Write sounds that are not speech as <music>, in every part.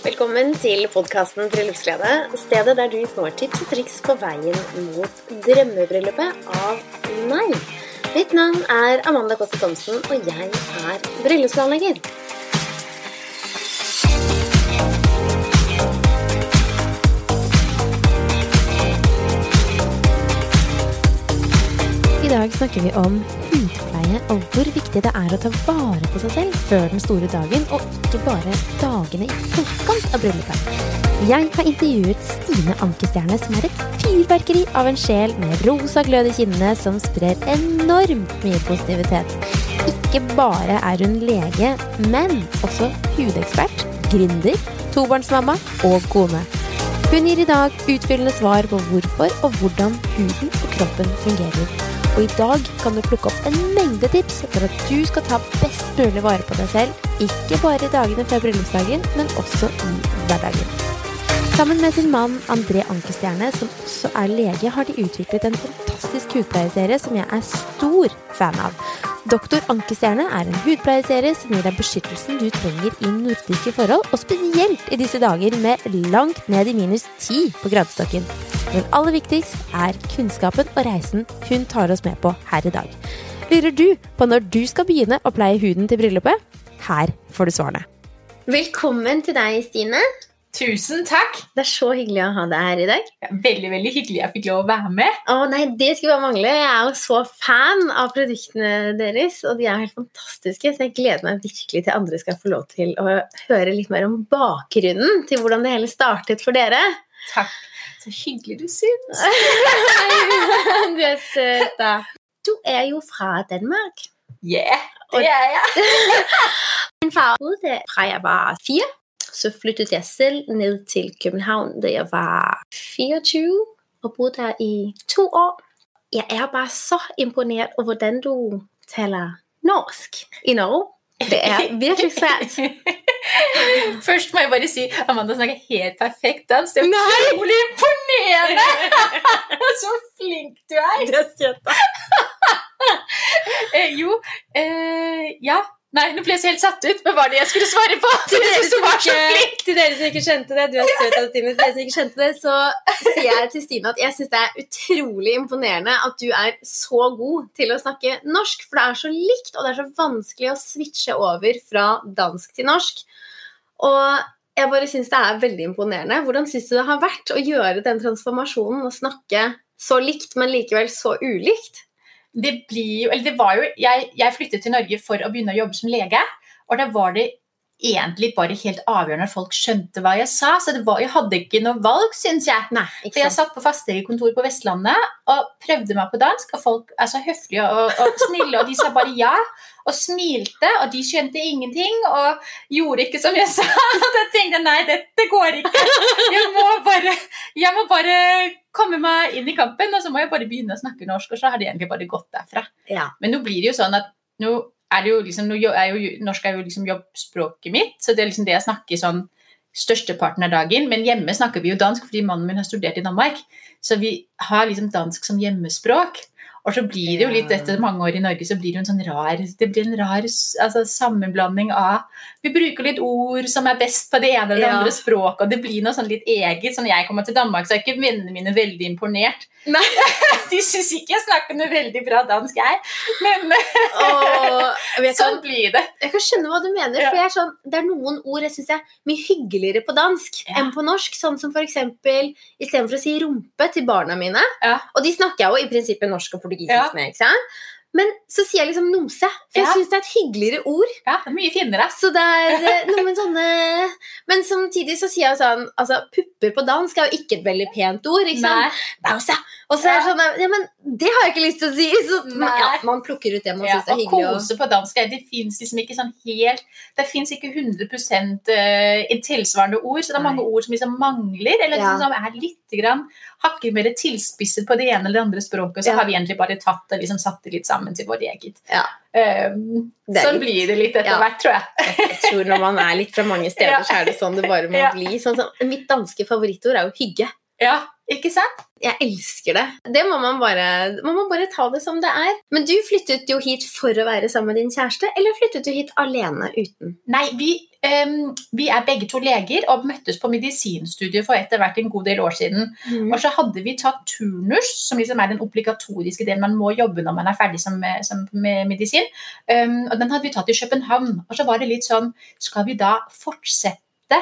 Velkommen til podkasten Bryllupsglede. Stedet der du får tips og triks på veien mot drømmebryllupet av meg. Mitt navn er Amanda Kåsse Thomsen, og jeg er bryllupsplanlegger. I dag snakker vi om hudpleie og hvor viktig det er å ta vare på seg selv før den store dagen, og ikke bare dagene i forkant av bryllupet. Jeg har intervjuet Stine Ankestjerne, som er et fyrverkeri av en sjel med rosa glød i kinnene som sprer enormt mye positivitet. Ikke bare er hun lege, men også hudekspert, gründer, tobarnsmamma og kone. Hun gir i dag utfyllende svar på hvorfor og hvordan huden og kroppen fungerer. Og i dag kan du plukke opp en mengde tips for at du skal ta best mulig vare på deg selv, ikke bare i dagene før bryllupsdagen, men også i hverdagen. Sammen med sin mann André Ankerstjerne, som også er lege, har de utviklet en fantastisk hudpleieserie som jeg er stor fan av. Doktor Ankestjerne er en hudpleieserie som gir deg beskyttelsen du trenger i nordiske forhold, og spesielt i disse dager med langt ned i minus ti på gradestokken. Men aller viktigst er kunnskapen og reisen hun tar oss med på her i dag. Lurer du på når du skal begynne å pleie huden til bryllupet? Her får du svarene. Velkommen til deg, Stine. Tusen takk! Det er så hyggelig å ha deg her i dag. Ja, veldig veldig hyggelig jeg fikk lov å være med. Å nei, Det skulle bare mangle. Jeg er jo så fan av produktene deres, og de er helt fantastiske. Så jeg gleder meg virkelig til andre skal få lov til å høre litt mer om bakgrunnen til hvordan det hele startet for dere. Takk. Så hyggelig du syns. <laughs> du er søt, da. Du er jo fra Danmark. Yeah, det er jeg. <laughs> Min far bodde fra jeg var fire. Så flyttet jeg selv ned til København da jeg var 24 og bodde der i to år. Jeg er bare så imponert over hvordan du taler norsk i Norge. Det er <laughs> virkelig svært. <laughs> Først må jeg bare si Amanda snakker helt perfekt dansk. Det er utrolig imponerende! <laughs> så flink du er. Det er søtt, da. <laughs> eh, jo, eh, ja. Nei, nå ble jeg så helt satt ut. Hva var det jeg skulle svare på? Til dere, som ikke, til dere som ikke skjønte det, du er søt, Stine. Til dere som ikke skjønte det, så sier jeg til Stine at jeg syns det er utrolig imponerende at du er så god til å snakke norsk. For det er så likt, og det er så vanskelig å switche over fra dansk til norsk. Og jeg bare syns det er veldig imponerende. Hvordan syns du det har vært å gjøre den transformasjonen og snakke så likt, men likevel så ulikt? Det blir jo Eller det var jo jeg, jeg, flyttet til Norge for å begynne å jobbe som lege, og da var det egentlig bare helt avgjørende at folk skjønte hva jeg sa. Så var, jeg hadde ikke noe valg, syns jeg. Nei, for jeg satt på fastlegekontor på Vestlandet og prøvde meg på dansk, og folk er så høflige og, og snille, og de sa bare ja. Og smilte, og de skjønte ingenting og gjorde ikke som jeg sa. <laughs> Og jeg tenkte nei, dette går ikke. Jeg må bare, jeg må bare komme meg inn i kampen, og så må jeg bare begynne å snakke norsk. Og så har det egentlig bare gått derfra. Ja. Men nå blir det jo sånn at nå er det jo liksom, er jo, norsk er jo liksom jobbspråket mitt, så det er liksom det jeg snakker sånn størsteparten av dagen. Men hjemme snakker vi jo dansk fordi mannen min har studert i Danmark. Så vi har liksom dansk som hjemmespråk. Og så blir det jo litt etter mange år i Norge så blir det jo en sånn rar det blir en rar altså, sammenblanding av Vi bruker litt ord som er best på det ene eller det andre språket, og det blir noe sånn litt eget. Sånn jeg kommer til Danmark, så er ikke vennene mine veldig imponert. Nei. De syns ikke jeg snakker noe veldig bra dansk, jeg. Men Åh, jeg <laughs> sånn kan, blir det. jeg kan skjønne hva du mener. Ja. For jeg er sånn, Det er noen ord jeg syns er mye hyggeligere på dansk Ja. enn på norsk. Sånn som for eksempel istedenfor å si rumpe til barna mine. Ja. Og de snakker jeg jo i prinsippet norsk og portugisisk med. ikke sant? Men så sier jeg liksom nomse, for jeg Ja. syns det er et hyggeligere ord. Ja, det er mye finere. Så det er eh, <laughs> noe med sånne Men samtidig så sier jeg sånn Altså, pupper på dansk er jo ikke et veldig pent ord. ikke sant? Bausa. Og så er det Ja. sånn Ja, men det har jeg ikke lyst til å si! Så man, ja, man plukker ut det man Ja, syns er hyggelig. Og, kose på dansk det fins liksom ikke sånn helt Det fins ikke 100 uh, i tilsvarende ord, så det er mange Nei. ord som liksom mangler, eller Ja. som er litt grann hakker mer tilspisset på det ene eller det andre språket, så Ja. har vi egentlig bare tatt det liksom satt det litt sammen til vårt eget. Ja. Um, sånn litt- blir det litt etter Ja. hvert, tror jeg. jeg tror når man er litt fra mange steder, <laughs> så er det sånn det bare må bli. Sånn som, mitt danske favorittord er jo hygge. Ja, Ikke sant? Jeg elsker det. Det må man, bare, må man bare ta det som det er. Men du flyttet jo hit for å være sammen med din kjæreste, eller flyttet du hit alene uten? Nei, vi, um, vi er begge to leger og møttes på medisinstudiet for etter hvert en god del år siden. Mm. Og så hadde vi tatt turnus, som liksom er den obligatoriske delen man må jobbe når man er ferdig som, som med medisin. Um, og den hadde vi tatt i København. Og så var det litt sånn Skal vi da fortsette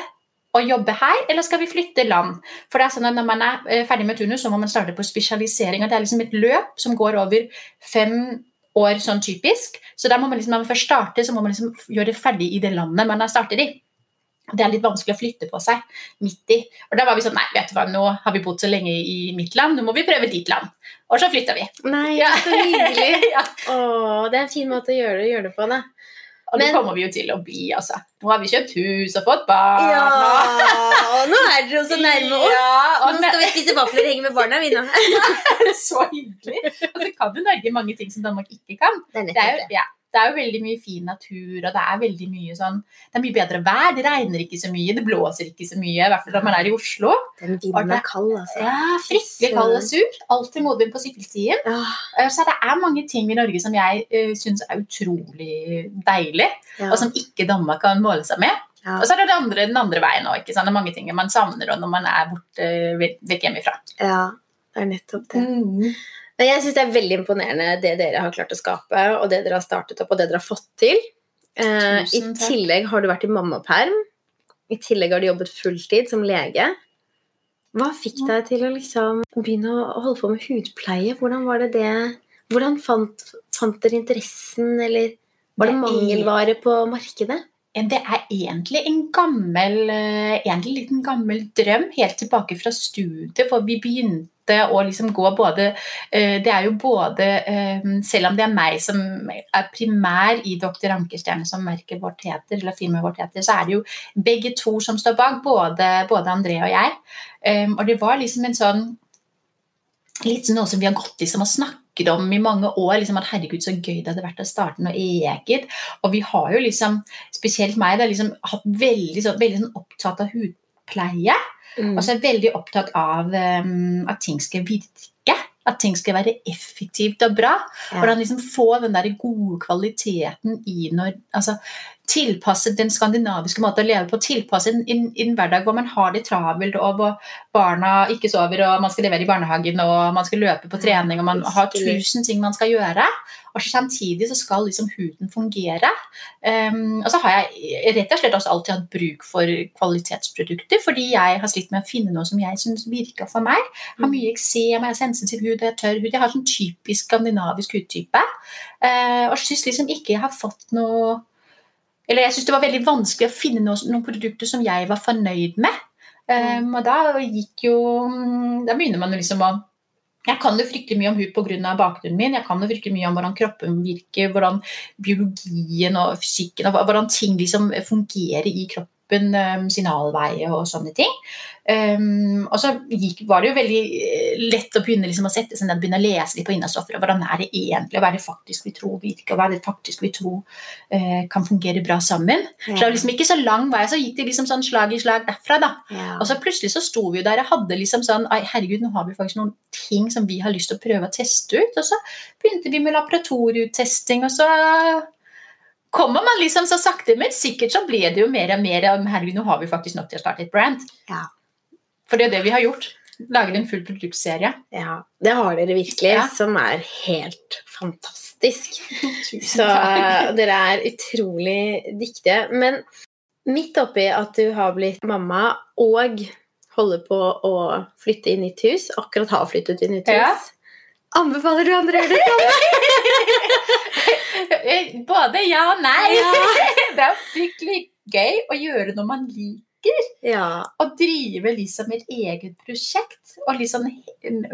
å jobbe her, eller skal vi flytte land? For det er sånn at Når man er eh, ferdig med turnus, så må man starte på spesialisering. og Det er liksom et løp som går over fem år sånn typisk. Så da må man liksom, når man først starter, så må man liksom gjøre det ferdig i det landet man har startet i. Det er litt vanskelig å flytte på seg midt i. Og da var vi sånn Nei, vet du hva, nå har vi bodd så lenge i mitt land, nå må vi prøve ditt land. Og så flytta vi. Nei, Ja. så hyggelig. <laughs> ja. Å, det er en fin måte å gjøre det, gjøre det på, da. Og nå kommer vi jo til å bli, altså. Nå har vi kjøpt hus og fått barn. og- nå er dere så nærme oss. Ja, Nå skal vi spise vafler og henge med barna, vi nå. <laughs> så hyggelig. Og så kan jo Norge mange ting som Danmark ikke kan. Det er Det er, jo, ja, det er jo veldig mye fin natur, og det er veldig mye sånn Det er mye bedre vær. Det regner ikke så mye, det blåser ikke så mye, i hvert fall når man er i Oslo. Den vinden det- er kald, altså. Ja, Fryktelig kald og sur. Alltid moden på sykkelstien. Ja, Eh, Så det er mange ting i Norge som jeg uh, syns er utrolig deilig, ja, og som ikke Danmark kan måle seg med. ja. Og så er det, den andre, den andre veien òg. Det er mange ting man savner når man er borte vekk vekk hjemmefra. ja, det er nettopp det. Mm. Men jeg syns det er veldig imponerende det dere har klart å skape, og det dere har startet opp, og det dere har fått til. Eh, I tillegg har du vært i mammaperm. I tillegg har du jobbet fulltid som lege. Hva fikk deg til å liksom begynne å holde på med hudpleie? Hvordan var det det Hvordan fant, fant dere interessen, eller var det mangelvare på markedet? Det er egentlig en gammel eh, egentlig en liten gammel drøm helt tilbake fra studiet, for vi begynte å liksom gå både eh, Det er jo både eh, Selv om det er meg som er primær i Dr. Ankerstjerne som merket vårt heter, eller firmaet vårt heter, så er det jo begge to som står bak, både, både André og jeg. Um, og det var liksom en sånn Litt sånn noe som vi har gått liksom og snakket om i mange år. liksom at Herregud, så gøy det hadde vært å starte noe eget. Og vi har jo liksom, spesielt meg, da, liksom hatt veldig, så, veldig sånn opptatt av hudpleie. Mm. Og så er jeg veldig opptatt av um, at ting skal virke. At ting skal være effektivt og bra. Ja. Hvordan liksom få den der gode kvaliteten i når altså, Tilpasse den skandinaviske måten å leve på. Tilpasse en, en, hverdag hvor man har det travelt, og hvor barna ikke sover, og man skal levere i barnehagen, og man skal løpe på trening, og man har tusen ting man skal gjøre. Og så samtidig så skal liksom huden fungere. Um, og så har jeg rett og slett også alltid hatt bruk for kvalitetsprodukter, fordi jeg har slitt med å finne noe som jeg syns virker for meg. Jeg har mye eksem, jeg har sensitiv hud, jeg har tørr hud. Jeg har sånn typisk skandinavisk hudtype. Uh, og syns liksom ikke jeg har fått noe Eller jeg syns det var veldig vanskelig å finne noe, noen produkter som jeg var fornøyd med. Um, og da gikk jo Da begynner man liksom å jeg kan jo fryktelig mye om hud pga. bakgrunnen min. Jeg kan jo fryktelig mye om hvordan kroppen virker, hvordan biologien og fysikken og hvordan ting liksom fungerer i kroppen, um, signalveier og sånne ting. Um, og så gikk, var det jo veldig eh, lett å begynne liksom å sette seg ned og begynne å lese litt på innholdsstoffer. og Hvordan er det egentlig, og hva er det faktisk vi tror virker, og hva er det faktisk vi tror uh, kan fungere bra sammen. Så det var liksom ikke så lang vei, så gikk det liksom sånn slag i slag derfra. da. Ja. Og så plutselig så sto vi jo der og hadde liksom sånn Ai, herregud, nå har vi faktisk noen ting som vi har lyst til å prøve å teste ut. Og så begynte vi med laboratorietesting, og så kommer man liksom så sakte, men sikkert så ble det jo mer og mer herregud, nå har vi faktisk nok til å starte et brand. Ja. For det er det vi har gjort. Lager en full produktserie. ja, det har dere virkelig, Ja. som er helt fantastisk. <laughs> Så takk. dere er utrolig dyktige. Men midt oppi at du har blitt mamma og holder på å flytte i nytt hus, akkurat har flyttet i nytt hus, Ja. Anbefaler du andre å gjøre det samme? <laughs> Eh, Både ja og nei. Ja. <laughs> Det er jo fryktelig gøy å gjøre noe man liker. Ja. å drive liksom et eget prosjekt. og liksom,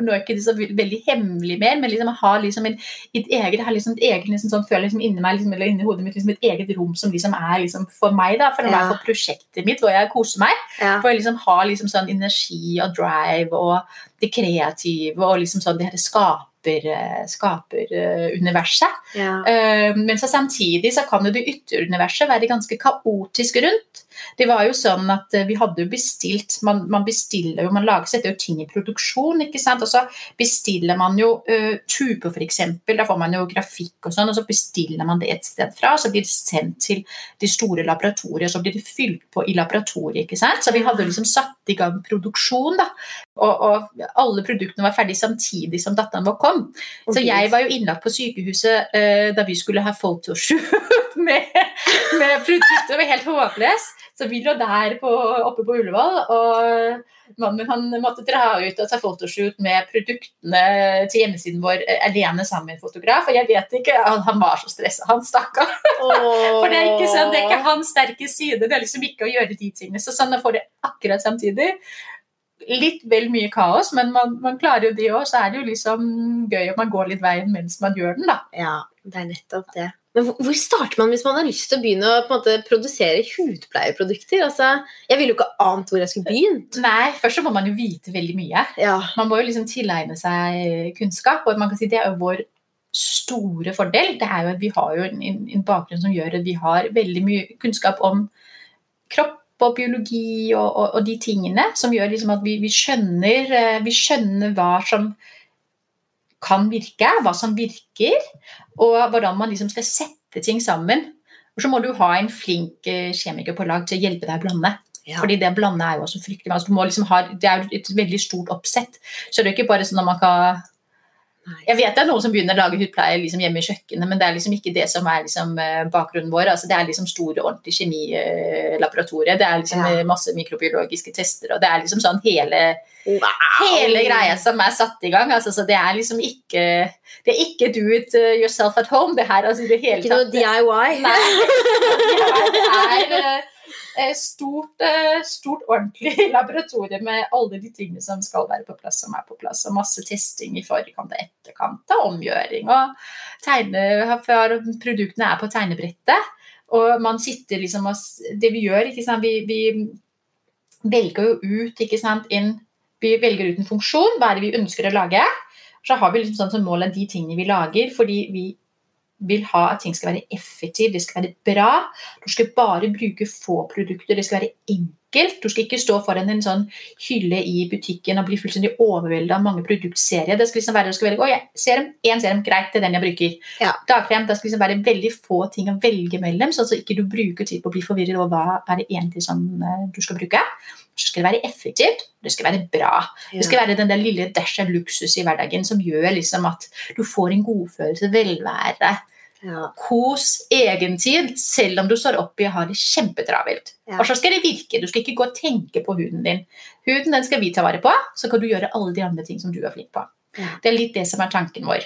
Nå er ikke det så veldig hemmelig mer, men liksom å ha liksom et, et eget, har liksom et eget liksom sånn, føler liksom inni meg, liksom, eller inni hodet mitt liksom et eget rom som liksom er liksom for meg, da, for, Ja. for prosjektet mitt, hvor jeg koser meg. ja. For jeg liksom har liksom sånn energi og drive og det kreative og liksom sånn det her skaper, eh, skaperuniverset. ja. Eh, Men så samtidig så kan jo det ytre universet være ganske kaotisk rundt. Det var jo sånn at eh, vi hadde jo bestilt Man, man bestiller jo, man lager, setter jo ting i produksjon, ikke sant. Og så bestiller man jo uh, tuber, f.eks. Da får man jo grafikk og sånn, og så bestiller man det et sted fra. Så blir det sendt til de store laboratoriene, og så blir det fylt på i laboratoriet, ikke sant. Så vi hadde liksom satt i gang produksjon, da. Og, og alle produktene var ferdig samtidig som datteren vår kom. Så jeg var jo innlagt på sykehuset uh, da vi skulle ha photoshoot <laughs> med, med produkter. Det var helt håpløst. Så vi lå der på, oppe på Ullevål, og mannen min han måtte dra ut og ta photoshoot med produktene til hjemmesiden vår eh, alene sammen med en fotograf. Og jeg vet ikke, Han var så stressa, han stakkar. <laughs> For det er ikke sånn, det er ikke hans sterke side. Det er liksom ikke å gjøre de tingene. Så sånn å få det akkurat samtidig litt vel mye kaos, men man, man klarer jo det òg. Så er det jo liksom gøy om man går litt veien mens man gjør den, da. Ja, det er nettopp det. Men hvor starter man hvis man har lyst til å begynne å måte, produsere hudpleieprodukter? Altså, jeg ville jo ikke ant hvor jeg skulle begynt. Nei, først så må man jo vite veldig mye. Ja. Man må jo liksom tilegne seg kunnskap, og man kan si det er jo vår store fordel. Det er jo at vi har jo en, en bakgrunn som gjør at vi har veldig mye kunnskap om kropp og biologi og, og, og de tingene som gjør liksom at vi, vi, skjønner, eh, vi skjønner hva som kan virke, hva som virker, og hvordan man liksom skal sette ting sammen. Og så må du ha en flink eh, kjemiker på lag til å hjelpe deg å blande. Ja. Fordi det å blande er jo også fryktelig vanskelig. Liksom ha, det er jo et veldig stort oppsett. Så det er ikke bare sånn at man kan jeg vet det er noen som begynner å lage hudpleie liksom hjemme i kjøkkenet, men det er liksom ikke det som er liksom eh, bakgrunnen vår. Altså, det er liksom store, ordentlige kjemilaboratorier. Det er liksom ja. Eh, masse mikrobiologiske tester, og det er liksom sånn hele, wow. hele greia som er satt i gang. Altså, så det er liksom ikke Det er ikke do it uh, yourself at home, det her. Altså, det hele ikke noe DIY? Nei. <laughs> det er Eh, stort, eh, stort, ordentlig <laughs> laboratorium med alle de tingene som skal være på plass, som er på plass. Og masse testing i forkant og etterkant og omgjøring. Og tegne, produktene er på tegnebrettet. Og man sitter liksom og Det vi gjør, ikke sant, vi, vi velger jo ut ikke sant, inn Vi velger ut en funksjon, hva er det vi ønsker å lage. Så har vi liksom sånn som mål de tingene vi lager, fordi vi vil ha at ting skal være effektivt, det skal være bra. Du skal bare bruke få produkter, det skal være enkelt. Du skal ikke stå foran en sånn hylle i butikken og bli fullstendig overveldet av mange produktserier. Det skal liksom være, det skal være å, ja, serum, én serum, greit, det er den jeg bruker. Ja. Dagkrem, det skal liksom være veldig få ting å velge mellom, sånn at ikke du bruker tid på å bli forvirret over hva er det egentlig som eh, du skal bruke. Så skal det være effektivt, det skal være bra. Ja. Det skal være den der lille dash av luksus i hverdagen som gjør liksom at du får en godfølelse, velvære ja. Kos egentid, selv om du står oppi og har det kjempetravelt. Ja. Og så skal det virke. Du skal ikke gå og tenke på huden din. Huden den skal vi ta vare på, så kan du gjøre alle de andre ting som du er flink på. Ja. Det er litt det som er tanken vår.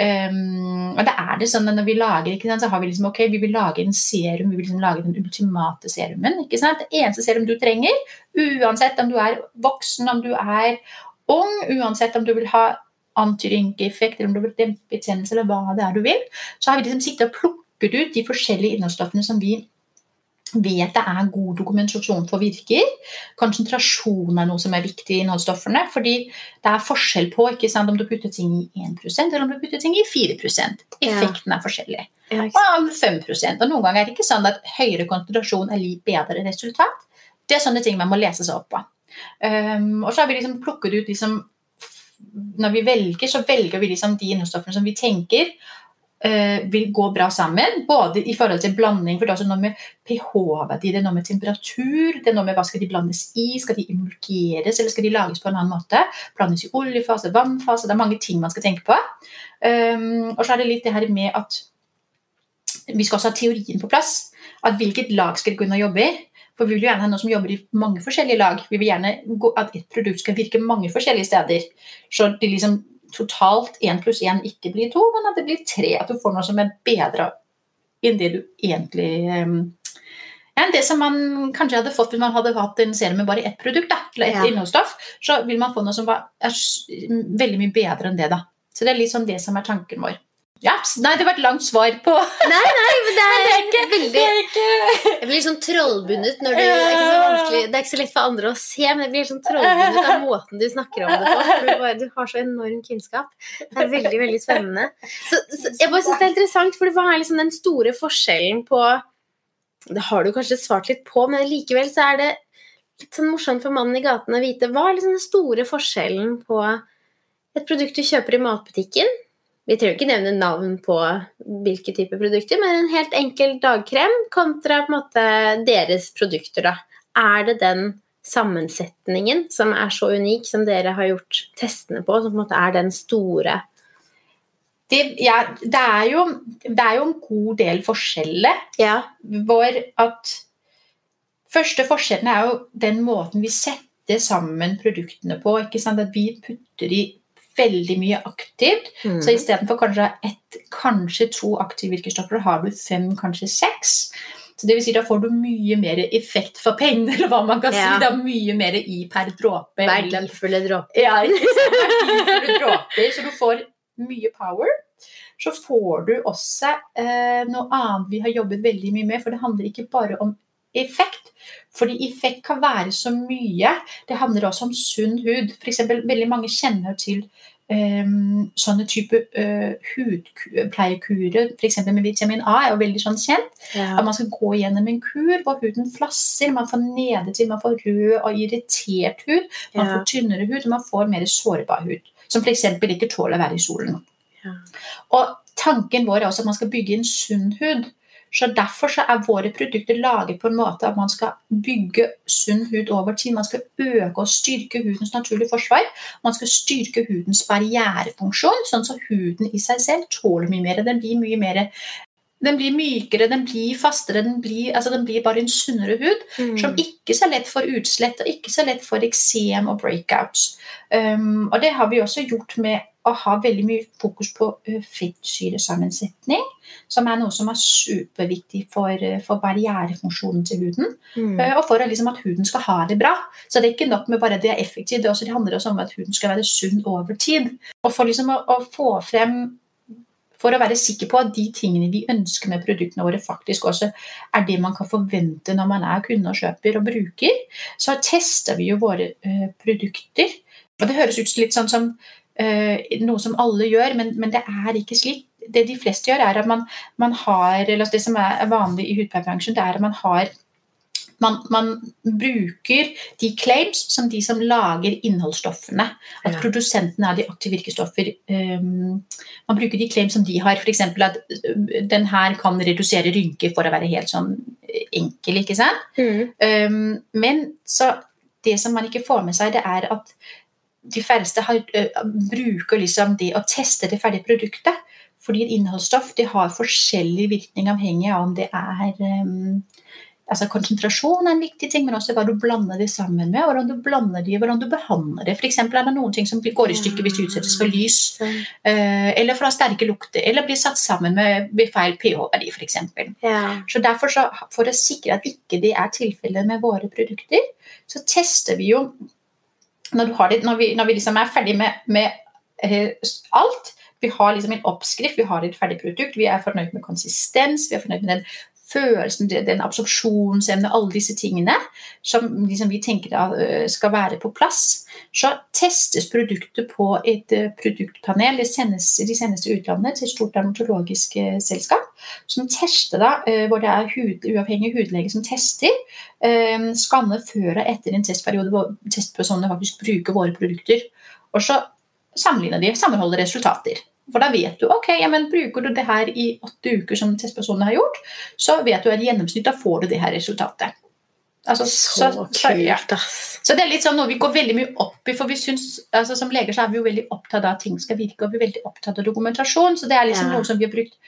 Um, og det er det sånn at Når vi lager ikke sant, så har vi liksom, ok, vi vil lage en serum, vi vil liksom lage den ultimate serumen. ikke sant, Det eneste serum du trenger, uansett om du er voksen, om du er ung, uansett om du vil ha antirynkeeffekt, eller om du vil dempe betennelse, eller hva det er du vil, så har vi liksom sittet og plukket ut de forskjellige innholdsstoffene som vi vet det er god dokumentasjon for virker. Konsentrasjon er noe som er viktig i innholdsstoffene. fordi det er forskjell på sant, om du putter ting i 1% eller om du putter ting i 4 Effekten er forskjellig. Ja, og 5 Og Noen ganger er det ikke sånn at høyere konsentrasjon er litt bedre resultat. Det er sånne ting man må lese seg opp på. Um, og så har vi liksom plukket ut liksom når vi velger, så velger vi liksom de innholdsstoffene som vi tenker uh, vil gå bra sammen. Både i forhold til blanding, for det er også noe med pH-verdi, det er noe med temperatur, det er noe med hva skal de blandes i, skal de emulgeres, eller skal de lages på en annen måte? Blandes i oljefase, vannfase, det er mange ting man skal tenke på. Um, og så er det litt det her med at vi skal også ha teorien på plass. At hvilket lag skal kunne jobbe i? For vi vil gjerne ha noen som jobber i mange forskjellige lag. Vi vil gjerne at et produkt skal virke mange forskjellige steder. Så det liksom totalt én pluss én ikke blir to, men at det blir tre. At du får noe som er bedre enn det du egentlig um, enn det som man kanskje hadde fått hvis man hadde hatt en serie med bare ett produkt. Da, eller ett ja. innholdsstoff, Så vil man få noe som var, er veldig mye bedre enn det. da. Så det er litt sånn det som er tanken vår. Ja, nei, det var et langt svar på Nei, nei, men <laughs> det er, det er ikke, veldig det er ikke... Jeg blir sånn trollbundet når du det er, så det er ikke så lett for andre å se, men jeg blir sånn trollbundet av måten du snakker om det på. Du, bare, du har så enorm kunnskap. Det er veldig, veldig spennende. Så, så jeg bare synes det er interessant, for hva er liksom den store forskjellen på Det har du kanskje svart litt på, men likevel så er det litt sånn morsomt for mannen i gaten å vite hva er liksom den store forskjellen på et produkt du kjøper i matbutikken Vi trenger ikke nevne navn på hvilke typer produkter, men en helt enkel dagkrem kontra på en måte deres produkter, da. Er det den sammensetningen som er så unik, som dere har gjort testene på, som på en måte er den store det, ja, det, er jo, det, er jo, en god del forskjeller. Ja. Hvor at Første forskjellen er jo den måten vi setter sammen produktene på. At vi putter i veldig mye aktivt. Mm. Så istedenfor kanskje ett, kanskje to aktive virkestoffer, har du fem, kanskje seks. Så det vil si, Da får du mye mer effekt for pengene, eller hva man kan ja. si. Det er mye mer i per dråpe. Verdifulle dråper. Ja, verdifulle dråper. Så du får mye power. Så får du også eh, noe annet vi har jobbet veldig mye med, for det handler ikke bare om effekt. Fordi effekt kan være så mye. Det handler også om sunn hud. For eksempel, veldig mange kjenner til um, sånne type uh, hudpleiekurer, f.eks. med vitamin A, er jo veldig sånn kjent. Ja. At man skal gå gjennom en kur hvor huden flasser, man får nedetid, man får rød og irritert hud, man ja. får tynnere hud, og man får mer sårbar hud. Som f.eks. ikke tåler å være i solen. Ja. Og tanken vår er også at man skal bygge en sunn hud. Så Derfor så er våre produkter laget på en måte at man skal bygge sunn hud over tid. Man skal øke og styrke hudens naturlige forsvar. Man skal styrke hudens barrierefunksjon, sånn at huden i seg selv tåler mye mer. Den blir mye mer den blir mykere, den blir fastere, den blir, altså den blir bare en sunnere hud. Mm. Som ikke så lett for utslett og ikke så lett for eksem og breakouts. Um, og det har vi også gjort med å ha veldig mye fokus på uh, fettsyresammensetning, som er noe som er superviktig for, uh, for barrierefunksjonen til huden. Mm. Uh, og for liksom, at huden skal ha det bra. Så det er ikke nok med bare at det er effektivt, det, det handler også om at huden skal være sunn over tid. Og for liksom, å, å få frem for å være sikker på at de tingene vi ønsker med produktene våre, faktisk også er det man kan forvente når man er kunde og kjøper og bruker, så tester vi jo våre produkter. Og Det høres ut litt sånn som Eh, noe som alle gjør, men, men, det er ikke slik. Det de fleste gjør, er at man, man har eller Det som er vanlig i hudpleiebransjen, det er at man har man, man, bruker de claims som de som lager innholdsstoffene. At ja. produsentene av de aktive virkestoffer um, Man bruker de claims som de har. F.eks. at øh, den her kan redusere rynker, for å være helt sånn enkel. ikke sant? Mm. Um, men så det som man ikke får med seg, det er at de færreste har, bruker liksom det å teste det ferdige produktet. Fordi et innholdsstoff det har forskjellig virkning avhengig av om det er um, altså Konsentrasjon er en viktig ting, men også hva du blander det sammen med. Hvordan du blander det, hvordan du behandler det. F.eks. er det noen ting som går i stykker hvis det utsettes for lys. Uh, eller for å ha sterke lukter. Eller blir satt sammen med, med feil pH-verdi, f.eks. Ja. Så derfor, så, for å sikre at ikke det er tilfellet med våre produkter, så tester vi jo når, det, når, vi, når vi, liksom er ferdig med, med uh, alt Vi har liksom en oppskrift, vi har et ferdig produkt, vi er fornøyd med konsistens, vi er fornøyd med den følelsen, den absorpsjonsevne, alle disse tingene som liksom vi tenker uh, skal være på plass. Så testes produktet på et uh, produktpanel. Det sendes, de sendes til utlandet, til et stort dermatologisk selskap, som tester da, hvor det er hud, uavhengig hudlege som tester Skanner før og etter en testperiode hvor testpersonene faktisk bruker våre produkter. Og så sammenligner de, sammenholder resultater. For da vet du ok, ja, men bruker du det her i åtte uker, som testpersonen har gjort, så vet du at i gjennomsnitt da får du det her resultatet. Altså, så, så, kult, ass. Så det er litt sånn noe vi går veldig mye opp i. For vi syns, altså Som leger så er vi jo veldig opptatt av at ting skal virke, og vi er veldig opptatt av dokumentasjon. Så det er liksom ja. noe som vi har brukt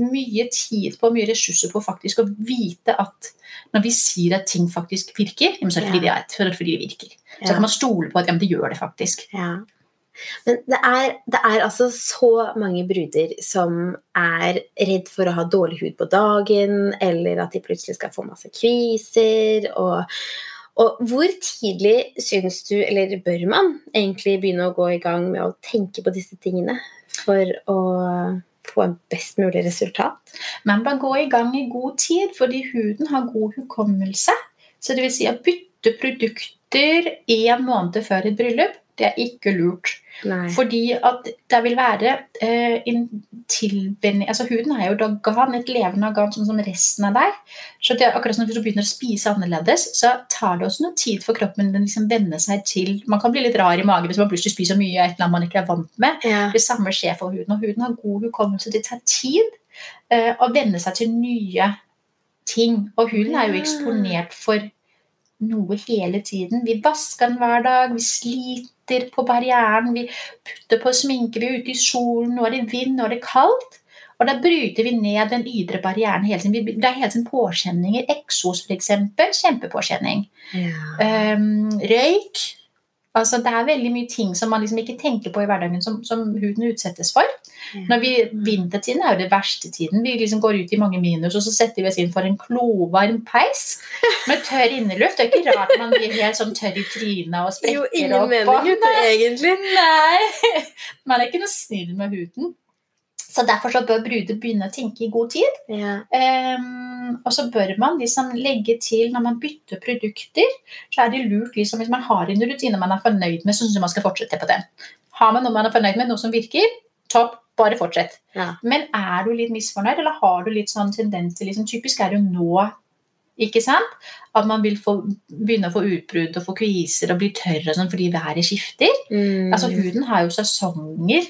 mye tid på, mye ressurser på faktisk å vite at når vi sier at ting faktisk virker, så er det fordi, det, er, fordi det virker. Så kan man stole på at ja, det gjør det faktisk. Men det er, det er, altså så mange bruder som er redd for å ha dårlig hud på dagen, eller at de plutselig skal få masse kviser. Og, og hvor tidlig syns du, eller bør man egentlig begynne å gå i gang med å tenke på disse tingene for å få en best mulig resultat? Man bør gå i gang i god tid, fordi huden har god hukommelse. Så det vil si å bytte produkter en måned før et bryllup Det er ikke lurt. Nei. Fordi at det vil være eh, en tilbinding Altså huden er jo et organ, et levende organ sånn som resten av deg. Så det er akkurat som hvis du begynner å spise annerledes, så tar det også noe tid for kroppen den liksom venne seg til Man kan bli litt rar i magen hvis man plutselig spiser mye av et eller annet man ikke er vant med. Ja. Det samme skjer for huden. Og huden har god hukommelse. Det tar tid eh, å venne seg til nye ting. Og huden er jo eksponert for noe hele tiden. Vi vasker den hver dag, vi sliter på barrieren, vi putter på sminke, vi er ute i solen, nå er det vind, nå er det kaldt. Og da bryter vi ned den ydre barrieren hele tiden. Det er hele tiden påkjenninger. Eksos f.eks. Kjempepåkjenning. Ja. Um, røyk. Altså, det er veldig mye ting som man liksom ikke tenker på i hverdagen, som, som huden utsettes for. Når vi, Vintertiden er jo det verste tiden. Vi liksom går ut i mange minus, og så setter vi oss inn for en klovarm peis med tørr inneluft. Det er ikke rart man blir helt sånn tørr i trynet og Jo, sprekker ingen opp. mening, og- gutter, egentlig. Nei! Man er ikke noe snill med huden. Så derfor så bør bruder begynne å tenke i god tid. Ja. Um, og så bør man liksom legge til når man bytter produkter, så er det lurt liksom, hvis man har en rutine man er fornøyd med, så syns jeg man skal fortsette på den. Har man noe man er fornøyd med, noe som virker, topp, bare fortsett. Ja. Men er du litt misfornøyd, eller har du litt sånn tendens til liksom, Typisk er det jo nå ikke sant? At man vil få, begynne å få utbrudd og få kviser og bli tørr og sånn fordi været skifter. Mm. Altså Huden har jo sesonger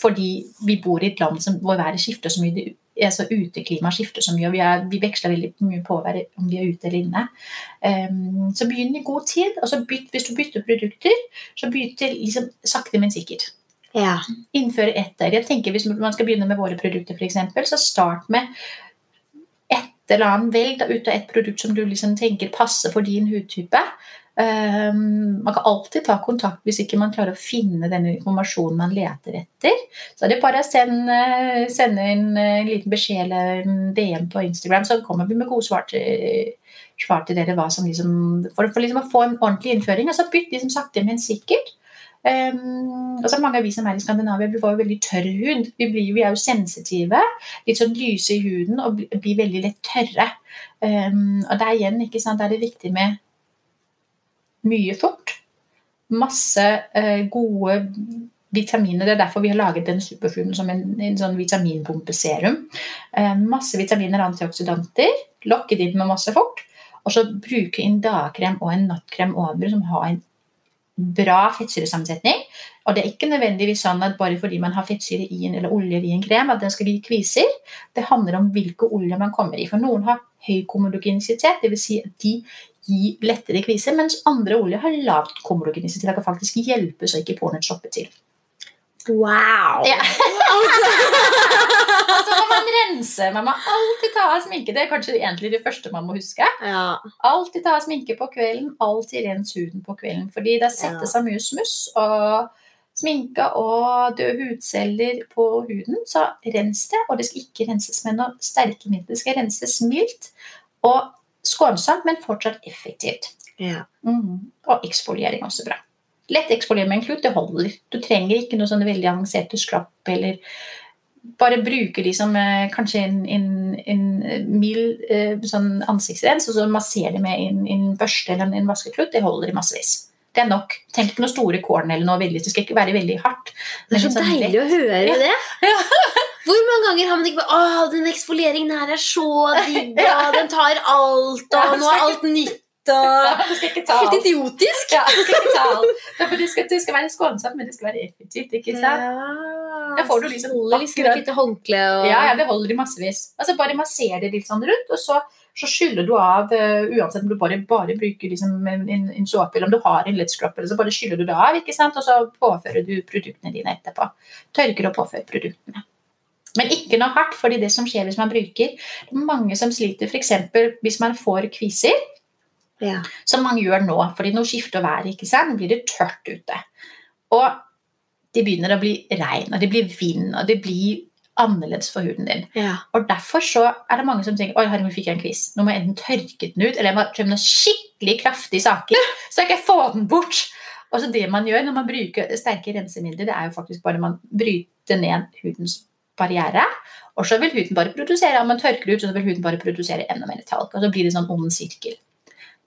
fordi vi bor i et land som, hvor været skifter så mye. det- Altså Uteklimaet skifter så mye, og vi, er, vi veksler veldig mye på være, om vi er ute eller inne. Um, så begynn i god tid. og så bytt, Hvis du bytter produkter, så bytt til liksom, sakte, men sikkert. ja. Innføre etter. Jeg tenker Hvis man skal begynne med våre produkter, eksempel, så start med et eller annet. Velg da ut av et produkt som du liksom tenker passer for din hudtype. Um, man kan alltid ta kontakt hvis ikke man klarer å finne den informasjonen man leter etter. Så er det bare å sende, sende en, en liten beskjed eller en DM på Instagram, så kommer vi med gode svar til, svar til dere liksom, for, for liksom å få en ordentlig innføring. Og så bytt liksom sakte, men sikkert. Um, og så mange av vi som er i Skandinavia, vi får veldig tørr hud. Vi, blir, vi er jo sensitive, litt sånn lyse i huden og blir, veldig lett tørre. Um, og der igjen ikke sant, er det viktig med mye fort. Masse eh, gode vitaminer. Det er derfor vi har laget den superfooden som en, en sånn vitaminpumpeserum. Eh, masse vitaminer og antioksidanter. Lokket inn med masse fort. Og så bruke en dagkrem og en nattkrem over som har en bra fettsyresammensetning. Og det er ikke nødvendigvis sånn at bare fordi man har fettsyre i en, eller oljer i en krem, at den skal gi kviser. Det handler om hvilke oljer man kommer i. For noen har høy komodogenisitet, dvs. Si at de gir lettere kviser, mens andre oljer har lavt komodogenisitet. Det kan faktisk hjelpe så ikke pornoen stopper til. Wow! Ja. <laughs> Så må man rense. Man må alltid ta av sminke. Det er kanskje egentlig det første man må huske. Ja. Alltid ta av sminke på kvelden, alltid rens huden på kvelden. Fordi det setter seg mye smuss og sminke og døde hudceller på huden. Så rens det, og det skal ikke renses med noe sterke midler. Det skal renses mildt og skånsomt, men fortsatt effektivt. Ja. Mm. Og eksfoliering også bra. Lett eksfoliering med en klut, det holder. Du trenger ikke noe sånn veldig avanserte skrapp eller bare bruke liksom, eh, kanskje en, en, en mild eh, sånn ansiktsrens, og så massere det med en, en børste eller en, en vaskeklut. Det holder i massevis. Det er nok. Tenk ikke noe store korn eller noe veldig. Det skal ikke være veldig hardt. Det er så sånn deilig lett. å høre det. <laughs> Hvor mange ganger har man ikke bare Å, den eksfolieringen her er så digg, <laughs> og den tar alt, og nå er alt nytt, <laughs> Ja, og Helt idiotisk. Ja, du skal ikke ta alt. Det, skal, det skal være skånsomt, men det skal være effektivt. ikke sant? Ja, Da får du liksom holder liksom et lite håndkle og Ja, ja, det holder i massevis. Altså Bare masser det litt sånn rundt, og så, så skyller du av uh, uansett om du bare, bare bruker liksom en, en, såpe, eller om du har en lett scrub, eller så bare skyller du det av, ikke sant? og så påfører du produktene dine etterpå. Tørker og påfører produktene. Men ikke noe hardt, fordi det som skjer hvis man bruker Det er mange som sliter, f.eks. hvis man får kviser, Ja. som mange gjør nå, fordi nå skifter været, ikke sant? Blir det tørt ute. Og det begynner å bli regn, og det blir vind, og det blir annerledes for huden din. ja. Og derfor så er det mange som tenker Oi, herregud, fikk jeg en quiz. Nå må jeg enten tørke den ut, eller jeg må prøve noen skikkelig kraftige saker, <laughs> så jeg kan få den bort. Og så det man gjør når man bruker sterke rensemidler, det er jo faktisk bare man bryter ned hudens barriere. Og så vil huden bare produsere, om man tørker ut, så vil huden bare produsere enda mer talg. Og så blir det sånn ond sirkel.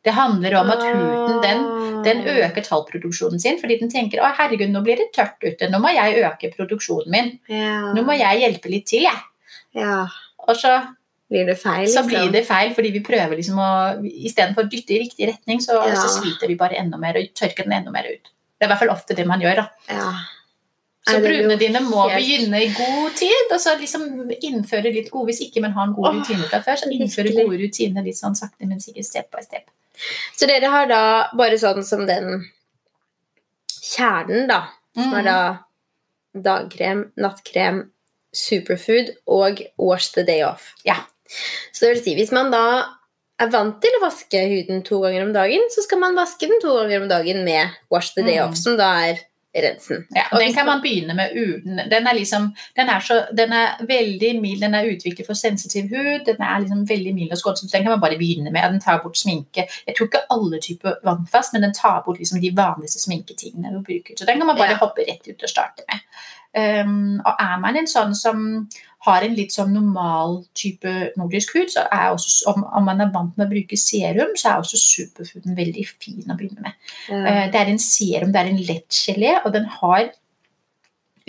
Det handler om at Ah. huden den, den øker tallproduksjonen sin fordi den tenker å herregud, nå blir det tørt ute, nå må jeg øke produksjonen min. Ja. Nå må jeg hjelpe litt til, jeg. ja. Og så, Blir det feil, så liksom? blir det feil, fordi vi prøver liksom å Istedenfor å dytte i riktig retning, så, Ja. så sliter vi bare enda mer og tørker den enda mer ut. Det er i hvert fall ofte det man gjør. da. Ja. Så brudene dine må helt- begynne i god tid, og så liksom innføre litt gode Hvis ikke man har en god rutine fra før, så innføre gode rutiner litt sånn sakte, men sikkert step by step. Så dere har da bare sånn som den kjernen, da. Som er Mm. da dagkrem, nattkrem, superfood og wash the day off. Ja. Så det vil si, hvis man da er vant til å vaske huden to ganger om dagen, så skal man vaske den to ganger om dagen med wash the day Mm. off, som da er rensen. Ja, Og den kan man- begynne med uten. Den er, liksom, den er, så, den er veldig mild, den er utviklet for sensitiv hud. Den er liksom veldig mild og skånsom, så den kan man bare begynne med. Den tar bort sminke. Jeg tror ikke alle typer vannfast, men den tar bort liksom de vanligste sminketingene du bruker. Så den kan man bare Ja. hoppe rett ut og starte med. Um, og er man en sånn som har en litt sånn normal type nordisk hud, så er også, om, om man er vant med å bruke serum, så er også superfooden veldig fin å begynne med. Mm. Det er en serum, det er en lett gelé, og den har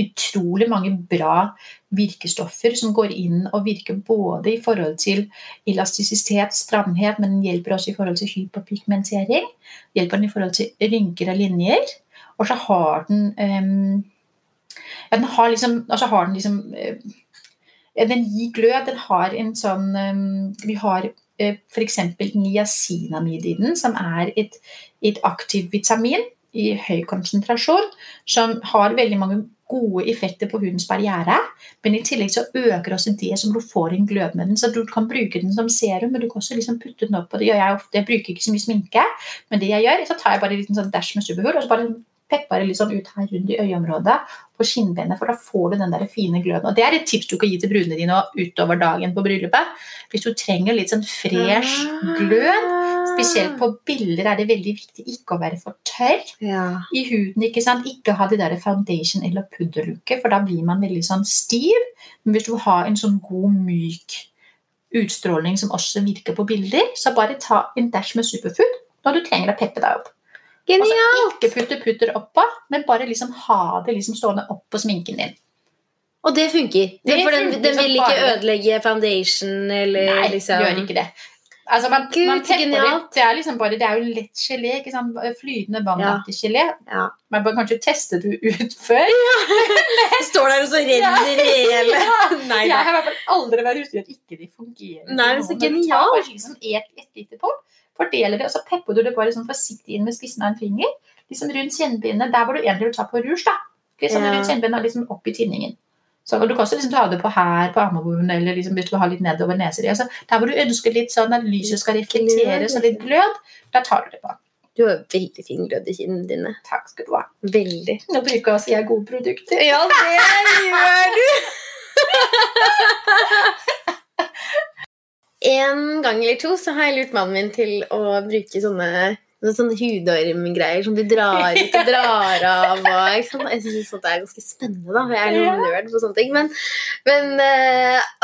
utrolig mange bra virkestoffer som går inn og virker både i forhold til elastisitet, stramhet, men den hjelper også i forhold til hyperpigmentering. Hjelper den i forhold til rynker og linjer. Og så har den um, ja, den har liksom, altså har den liksom ja, Den gir glød. Den har en sånn Vi har eh, f.eks. niacinamid i den, som er et, et aktivt vitamin i høy konsentrasjon, som har veldig mange gode effekter på hudens barriere. Men i tillegg så øker også det som du får en glød med den. Så du kan bruke den som serum, men du kan også liksom putte den opp på det. gjør Jeg ofte, jeg bruker ikke så mye sminke, men det jeg gjør, så tar jeg bare en liten sånn dash med superhull, og så bare pepper sånn ut her rundt i øyeområdet på skinnbenet, for da får du den der fine gløden. Og det er et tips du kan gi til brudene dine utover dagen på bryllupet. Hvis du trenger litt sånn fresh glød, spesielt på bilder er det veldig viktig ikke å være for tørr Ja. i huden. ikke sant? Ikke ha de der foundation eller pudderluke, for da blir man veldig sånn stiv. Men hvis du har en sånn god, myk utstråling som også virker på bilder, så bare ta en dash med superfood når du trenger å peppe deg opp. Altså, Genialt! ikke putte putter oppå, men bare liksom ha det liksom stående oppå sminken din. Og det funker. Det for den, den som vil ikke bare- ødelegge foundation eller Nei, liksom gjør ikke det. Altså, man, Gud, man så pepper det. Det er liksom bare, det er jo lett gelé. ikke sant? Flytende vannaktig gelé. Ja. Man bør kanskje teste det ut før. <laughs> Står der og så renner hele <laughs> Nei, Jeg har i hvert fall aldri vært ute i at ikke de fungerer. Nei, det så Men tar genialt. liksom et, et lite på, fordeler det, og så pepper du det bare sånn forsiktig inn med spissen av en finger. Liksom rundt kjennebindet, der hvor du egentlig vil ta på rouge. da. Liksom Ja. rundt kjennebindet liksom opp i tinningen. Så og Du kan også liksom ta det på her, på armhoven, eller liksom hvis du har litt nedover nesa. Altså, der hvor du ønsker litt sånn at lyset skal reflekteres og litt glød, da tar du det på. Du har veldig fin glød i kinnene dine. Takk skal du ha. Veldig. Nå bruker jeg også jeg gode produkter. Ja, det gjør du! <laughs> En gang eller to så har jeg lurt mannen min til å bruke sånne Sånne hudormgreier som du drar ut og drar av. Og? Jeg syns sånt er ganske spennende, da. Jeg er litt nerd på sånne ting. Men, men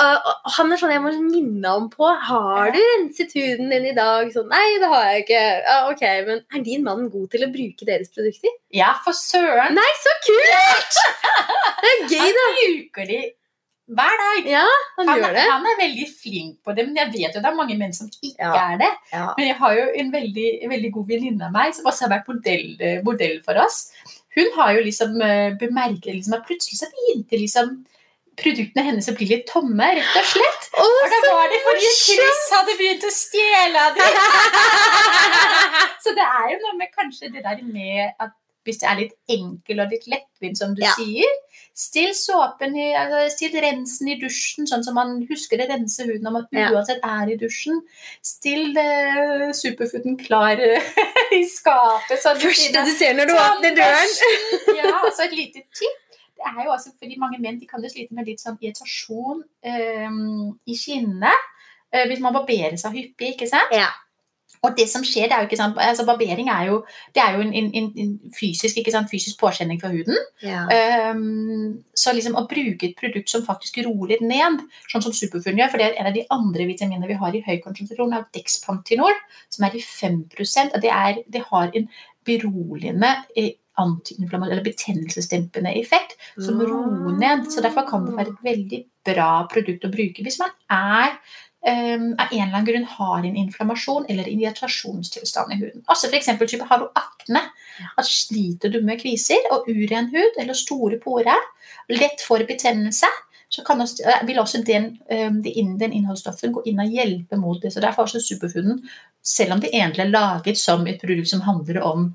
og han er sånn jeg må minne ham på. Har du renset huden din i dag? Sånn, Nei, det har jeg ikke. Ja, ok, Men er din mann god til å bruke deres produkter? Ja, for søren! Nei, så kult! Det er gøy, da. Han bruker de hver dag. Ja, han, Han, gjør det. han er veldig flink på det, men jeg vet jo det er mange menn som ikke Ja. er det. Ja. Men jeg har jo en veldig, veldig god venninne av meg som også har vært modell, eh, modell for oss. Hun har jo liksom eh, bemerket liksom, at plutselig så begynte liksom produktene hennes å bli litt tomme, rett og slett. Å, Og da var det fordi! Chris hadde begynt å stjele av dem. <laughs> Så det er jo noe med kanskje det der med at hvis det er litt enkel og litt lettvint, som du Ja. sier Still såpen i, altså, still rensen i dusjen, sånn som man husker det renser huden når man Ja. uansett er i dusjen. Still uh, superfooden klar eh, <laughs> i skapet. Sånn Første du ser når du åpner døren. <laughs> Ja, altså et lite tipp. Det er jo også fordi mange menn de kan jo slite med litt sånn irritasjon um, i kinnene. uh, hvis man barberer seg hyppig, ikke sant? Ja. Og det som skjer, det er jo ikke sant, altså Barbering er jo, det er jo en, en, en, fysisk, ikke sant, fysisk påkjenning for huden. Ja. Um, så liksom å bruke et produkt som faktisk roer ned, sånn som Superfund gjør, for det er en av de andre vitaminene vi har i høy konsentrasjon, er Dexpantinol, som er i 5% og det, er, det har en beroligende eh, eller betennelsesdempende effekt som roer ned. Så derfor kan det være et veldig bra produkt å bruke hvis man er um, av en eller annen grunn har en inflammasjon eller en irritasjonstilstand i huden. Altså F.eks. har du akne. At sliter du med kviser og uren hud eller store porer, lett for betennelse, så også, eh, vil også den, den, innholdsstoffen gå inn og hjelpe mot det. Så Derfor er også superfooden, selv om det egentlig er laget som et produkt som handler om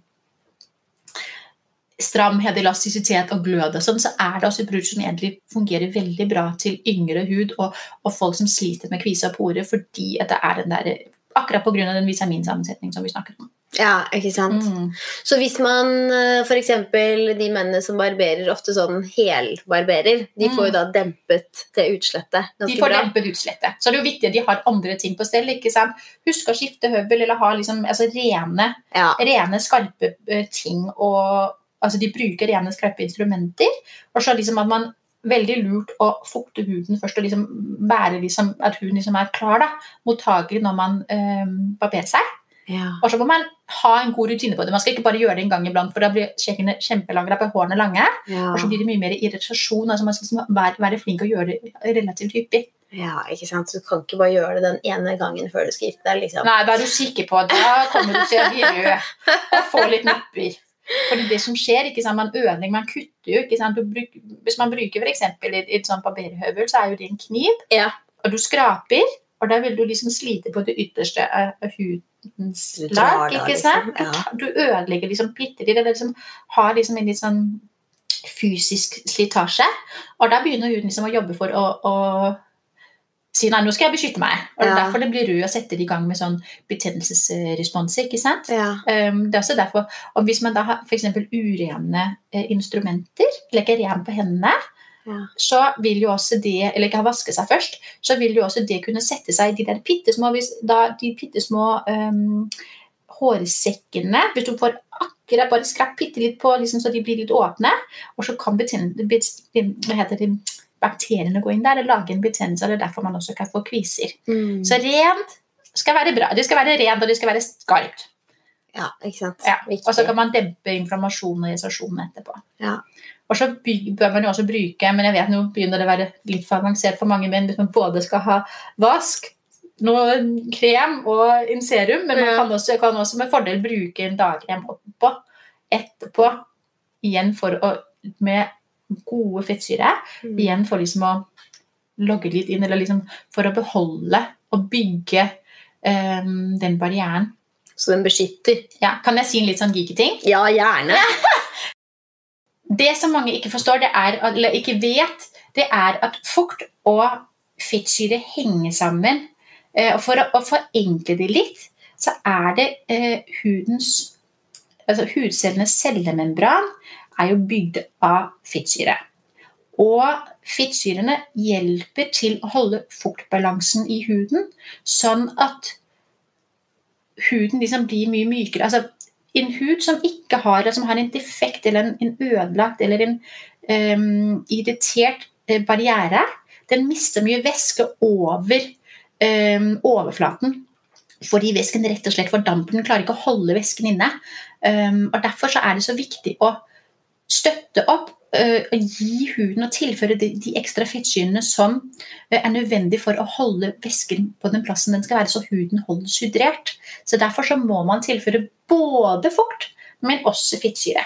stramhet, elastisitet og glød, og sånn, så er det også produkt som egentlig fungerer veldig bra til yngre hud og, og folk som sliter med kvise og porer, fordi at det er den der, akkurat pga. den vitaminsammensetningen som vi snakket om. Ja, ikke sant. Mm. Så hvis man eh, f.eks. de mennene som barberer ofte sånn helbarberer, de får jo mm. da dempet det utslettet De får bra. dempet utslettet. Så det er jo viktig at de har andre ting på stell. ikke sant? Husk å skifte høvel eller ha liksom, altså, rene, ja. rene, skarpe eh, ting og altså de bruker rene, skarpe instrumenter. Og så liksom at man veldig lurt å fukte huden først og liksom være liksom, at huden liksom er klar, da, mottagelig når man øh, barberer seg. Ja. Og så må man ha en god rutine på det. Man skal ikke bare gjøre det en gang iblant, for da blir kjekkene kjempelange, da hårene lange. Ja. Og så blir det mye mer irritasjon. altså Man skal liksom være, være flink og gjøre det relativt hyppig. Ja, ikke sant? Du kan ikke bare gjøre det den ene gangen før du skal gifte deg. Liksom. Nei, da er du sikker på det. da kommer du til å bli rød og få litt nupper. For det som skjer, ikke sant, man ødelegger, man kutter jo. ikke sant, bruk, Hvis man bruker f.eks. et, et sånt barberhøvel, så er jo det en kniv, ja. og du skraper, og da vil du liksom slite på det ytterste av hudens lag. ikke liksom, sant? Liksom, ja. Du ødelegger liksom bitte litt, det liksom har liksom en litt sånn fysisk slitasje. Og da begynner huden liksom å jobbe for å, å si nei, nå skal jeg beskytte meg. Og Det er derfor det blir rød og setter i gang med sånn betennelsesrespons. ikke sant? Ja. Um, det er også derfor, og Hvis man da har f.eks. urene eh, instrumenter, legger ren på hendene, ja. så vil jo også det, eller ikke har vasket seg først, så vil jo også det kunne sette seg i de der bitte små, de pittesmå um, hårsekkene Hvis du får akkurat bare skrapp bitte litt på liksom, så de blir litt åpne, og så kan betenne, hva heter det, bakteriene gå inn der og lage en betennelse. og Det er derfor man også kan få kviser. Mm. Så rent skal være bra. Det skal være rent, og det skal være skarpt. Ja, ikke sant. Ja. Og så kan man dempe inflammasjon og irritasjon etterpå. Ja. Og så bør man jo også bruke, men jeg vet nå begynner det å være litt for avansert for mange menn hvis man både skal ha vask, noe krem og en serum, men man kan også, kan også med fordel bruke en dagkrem oppå etterpå igjen for å med gode fettsyre. Mm. Igjen for liksom å logge litt inn, eller liksom for å beholde og bygge um, den barrieren. Så den beskytter? Ja. Kan jeg si en litt sånn geeky ting? Ja, gjerne. <laughs> det som mange ikke forstår, det er, eller ikke vet, det er at fukt og fettsyre henger sammen. Eh, og for å, forenkle det litt, så er det eh, hudens altså hudcellenes cellemembran er jo bygd av fettsyre. Og fettsyrene hjelper til å holde fuktbalansen i huden, sånn at huden liksom blir mye mykere. Altså, en hud som ikke har, som har en defekt eller en, en ødelagt eller en um, irritert uh, barriere, den mister mye væske over um, overflaten. Fordi væsken rett og slett fordamper. Den klarer ikke å holde væsken inne. Um, og Derfor er det så viktig å støtte opp og gi huden og tilføre de, de ekstra fettsyrene som uh, er nødvendig for å holde væsken på den plassen den skal være, så huden holdes hydrert. Så Derfor så må man tilføre både fukt, men også fettsyre.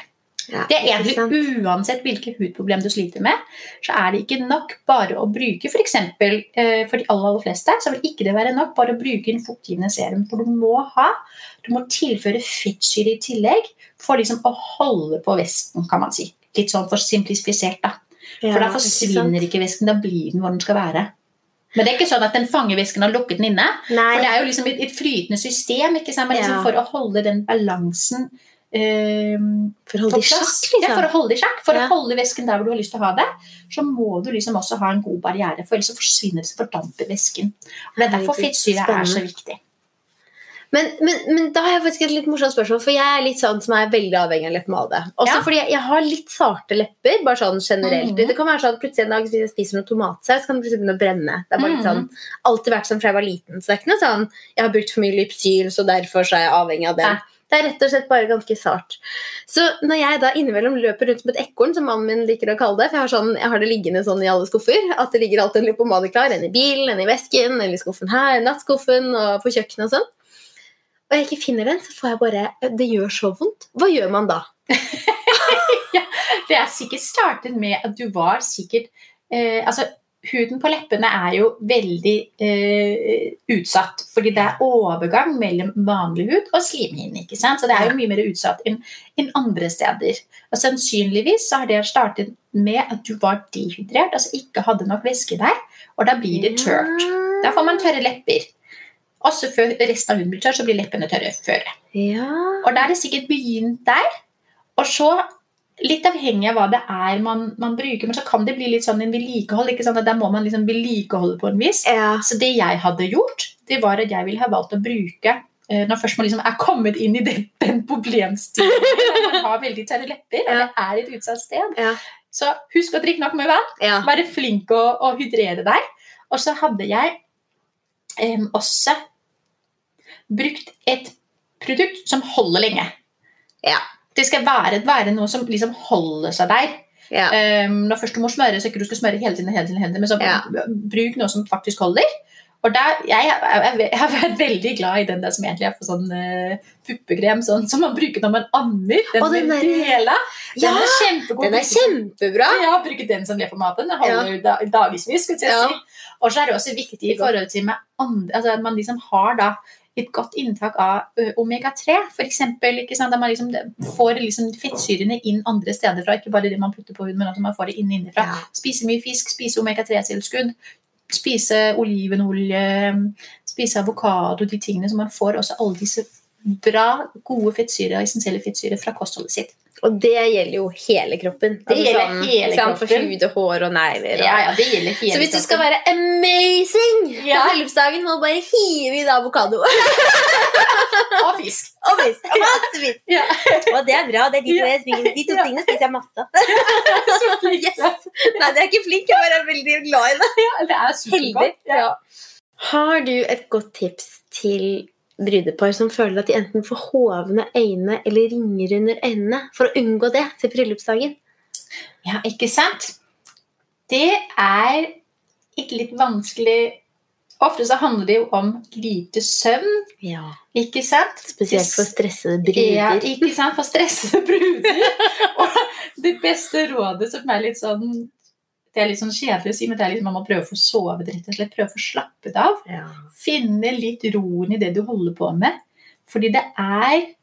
Ja, det er egentlig Uansett hvilke hudproblem du sliter med, så er det ikke nok bare å bruke f.eks. For, eksempel for de aller, aller fleste så vil ikke det være nok bare å bruke en fuktgivende serum. For du må ha, du må tilføre fettsyre i tillegg for liksom å holde på væsken, kan man si. Litt sånn for simplifisert, da. For ja, da forsvinner ikke væsken, da blir den hvor den skal være. Men det er ikke sånn at den fanger har og lukker den inne. Nei. For det er jo liksom et, et flytende system ikke sant? Liksom ja. for å holde den balansen eh, For å holde det i sjakk, liksom? Ja, for å holde i sjakk. For ja. å holde væsken der hvor du har lyst til å ha det, så må du liksom også ha en god barriere, for ellers så forsvinner det, så fordamper væsken. Og Det er derfor fettsyre er så viktig. Men, men, men da har jeg faktisk et litt morsomt spørsmål, for jeg er litt sånn som er veldig avhengig av leppepomade. Også Ja. fordi jeg, jeg har litt sarte lepper, bare sånn generelt. Mm. Det kan være sånn at plutselig en dag hvis jeg spiser noe tomatsaus, kan det plutselig begynne å brenne. Det er bare litt Mhm. sånn, alltid vært sånn fra jeg var liten, så det er ikke noe sånn jeg har brukt for mye Lypsyl, så derfor så er jeg avhengig av den. Nei. Det er rett og slett bare ganske sart. Så når jeg da innimellom løper rundt som et ekorn, som mannen min liker å kalle det, for jeg har, sånn, jeg har det liggende sånn i alle skuffer, at det ligger alltid en lipomade klar, en i bilen, en i vesken, en i skuffen her, nattskuffen og på kjøkkenet og sånn, og jeg ikke finner den, så får jeg bare Det gjør så vondt. Hva gjør man da? <laughs> Det er sikkert startet med at du var sikkert eh, Altså, huden på leppene er jo veldig eh, utsatt. Fordi det er overgang mellom vanlig hud og slimhinne. ikke sant? Så det er jo mye mer utsatt enn en andre steder. Og sannsynligvis så har det startet med at du var dehydrert, altså ikke hadde nok væske der. Og da blir det tørt. Da får man tørre lepper. Også før resten av huden blir tørr, så blir leppene tørre før. Ja. Og da er det sikkert begynt der. Og så, litt avhengig av hva det er man, man bruker, men så kan det bli litt sånn en vedlikehold. ikke sant? Der må man liksom vedlikeholde på en vis. ja. Så det jeg hadde gjort, det var at jeg ville ha valgt å bruke eh, når først man liksom er kommet inn i den, den problemstillingen <laughs> man har veldig tørre lepper, Ja. det er et utsatt sted. Ja. Så husk å drikke nok med vann. ja. Være flink å, å hydrere deg. Og så hadde jeg em, også brukt et produkt som holder lenge. Ja. Det skal være, være noe som liksom holder seg der. ja. Um, når først du må smøre, så ikke du skal smøre hele tiden, hele tiden, hele tiden men så Ja. bruk noe som faktisk holder. Og der, jeg, har vært veldig glad i den der som egentlig er for sånn uh, puppekrem, sånn, som man bruker når man ammer. Den, Å, den der- dela. Den er kjempegod. Den er kjempebra! Ja, bruke den som leppepomade. Den holder da, dagevis. Ja. si. Og så er det også viktig i forhold til med andre, altså at man liksom har da et godt inntak av omega-3, for eksempel, ikke man liksom får liksom fettsyrene inn andre steder fra, ikke bare det man putter på huden, men at man får det inn innenfra. Ja. Spise mye fisk, spise omega-3-tilskudd, spise olivenolje, spise avokado, de tingene som man får også alle disse bra, gode fettsyrer, essensielle fettsyrer fra kostholdet sitt. Og det gjelder jo hele kroppen. Altså Det gjelder hele sant, For hud og hår og negler. Og... Ja, ja, det gjelder hele Så hvis du skal være amazing Ja. på bryllupsdagen, må du bare hive i deg avokado. <laughs> Og fisk. Og fisk. Og masse fisk. Ja. Og det er bra. Det er de to, jeg spiser, de to tingene spiser jeg masse av. <laughs> Yes. Nei, det er ikke flink. Jeg bare er veldig glad i det. Ja, det er supergodt. Ja. Har du et godt tips til brudepar som føler at de enten får hovne øyne eller ringer under øynene, for å unngå det til bryllupsdagen? ja, ikke sant? Det er ikke litt vanskelig Ofte så handler det jo om lite søvn, Ja. ikke sant? Spesielt for stressede bruder. Ja, ikke sant? For stressede bruder. <laughs> Og det beste rådet som er litt sånn Det er litt sånn kjedelig å si, men det er liksom man må prøve å få sovet, rett og slett. Prøve å få slappet av. Ja. finne litt roen i det du holder på med. Fordi det er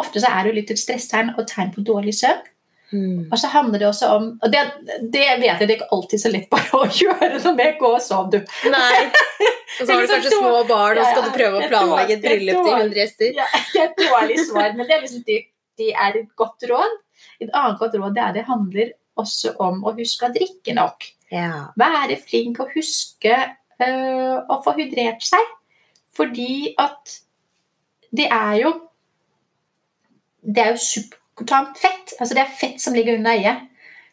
Ofte så er det jo litt et stresstegn og tegn på dårlig søvn. Mm. Og så handler det også om Og det, det vet jeg det er ikke alltid så lett bare å <laughs> gjøre noe med. Gå og sov, du. Nei. <laughs> Og så har du kanskje små barn, og så skal du prøve å planlegge et bryllup til 100 gjester. Ja, det er et dårlig svar, men det er, liksom, det, det er et godt råd. Et annet godt råd det er det handler også om å huske å drikke nok. Ja. Være flink og huske øh, å få hydrert seg. Fordi at det er jo Det er jo subkutant fett. Altså det er fett som ligger under øyet.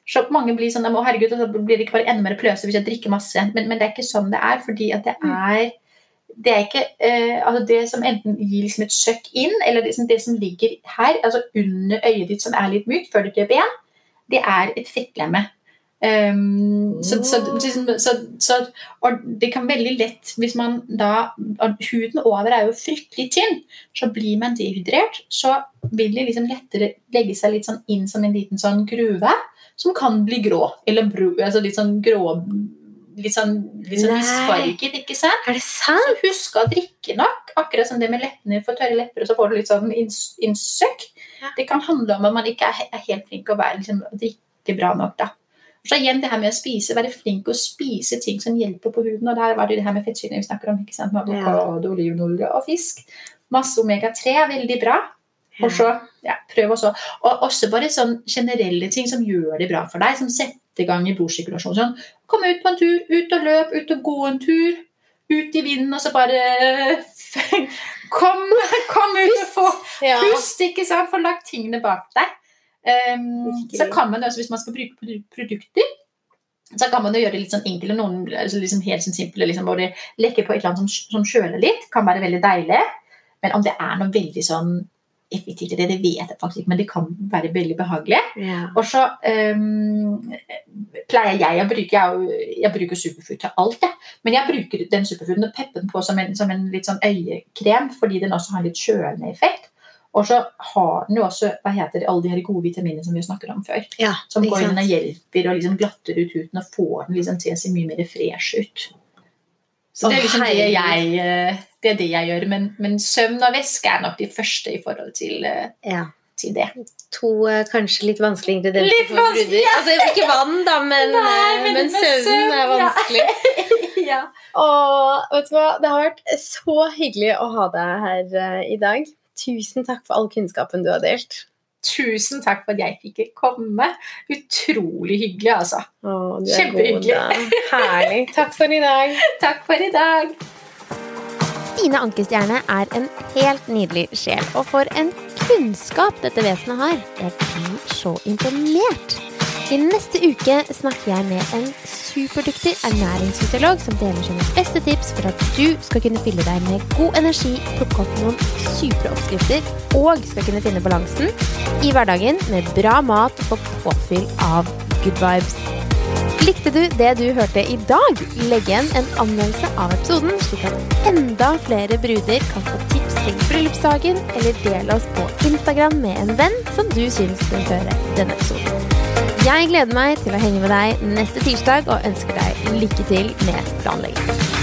Så mange blir sånn Å, herregud, så blir det ikke bare enda mer pløse hvis jeg drikker masse. Men, men det er ikke sånn det er, fordi at det er det er ikke øh, altså det som enten gir liksom et søkk inn, eller liksom det som ligger her, altså under øyet ditt som er litt mykt før du ikke er ben, det er et fettlemme. Um, så, så, liksom, så, så, og det kan veldig lett Hvis man da Huden over er jo fryktelig tynn. Så blir man dehydrert, så vil det liksom lettere legge seg litt sånn inn som en liten sånn gruve som kan bli grå. Eller bro, altså litt sånn grå Litt sånn, litt sånn misfarget, ikke sant? Er det sant? Så husk å drikke nok. Akkurat som det med leppene for tørre lepper, og så får du litt sånn inns- innsøkk. Ja. Det kan handle om at man ikke er, helt flink å være, liksom, drikke bra nok. da. Så igjen det her med å spise, være flink å spise ting som hjelper på huden. Og der var det jo det her med fettsyrene vi snakker om. ikke sant? Avokado, ja. olivenolje og fisk. Masse omega-3 er veldig bra. Og så ja, prøv også. Og også bare sånn generelle ting som gjør det bra for deg. Som setter i gang i blodsirkulasjon. Sånn, Kom ut på en tur, ut og løp, ut og gå en tur. Ut i vinden, og så bare <laughs> Kom, kom ut og få pust, ikke sant? Få lagt tingene bak deg. Um, så kan man også, hvis man skal bruke produkter, så kan man jo gjøre det litt sånn enkelt, og noen altså liksom helt sånn simple, liksom, hvor leke på et eller annet som, som kjøler litt, kan være veldig deilig. Men om det er noe veldig sånn effektivt i det, det vet jeg faktisk ikke, men det kan være veldig behagelig. Ja. Og så um, pleier jeg å bruke Jeg, jeg bruker superfood til alt, jeg. Men jeg bruker den superfooden og pepper den på som en, som en litt sånn øyekrem, fordi den også har litt kjølende effekt. Og så har den jo også hva heter det, alle de her gode vitaminene som vi snakket om før. ja, Som går inn og hjelper og liksom glatter ut huden og får den liksom til å se mye mer fresh ut. Så det er liksom det jeg, eh, det er det jeg gjør. Men, men søvn og væske er nok de første i forhold til, eh, Ja. til det. To eh, kanskje litt vanskelige ingredienser Litt vanskelig, ja. Altså, ikke vann, da, men, Nei, men- men men søvn søvn, er vanskelig. <laughs> ja. Og vet du hva, det har vært så hyggelig å ha deg her uh, i dag. Tusen takk for all kunnskapen du har delt. Tusen takk for at jeg fikk komme. Utrolig hyggelig, altså. Å, du er Kjempehyggelig. god. Herlig. <laughs> Takk for i dag. Takk for i dag. Stine Ankerstjerne er en helt nydelig sjel, og for en kunnskap dette vesenet har. Jeg blir så imponert. I neste uke snakker jeg med en superdyktig ernæringsfysiolog som deler sine beste tips for at du skal kunne fylle deg med god energi, plukke opp noen supre oppskrifter og skal kunne finne balansen i hverdagen med bra mat og påfyll av good vibes. Likte du det du hørte i dag? Legg igjen en anmeldelse av episoden, slik at enda flere bruder kan få tips til bryllupsdagen, eller del oss på Instagram med en venn som du syns bør høre denne episoden. Jeg gleder meg til å henge med deg neste tirsdag og ønsker deg lykke til med planlegging.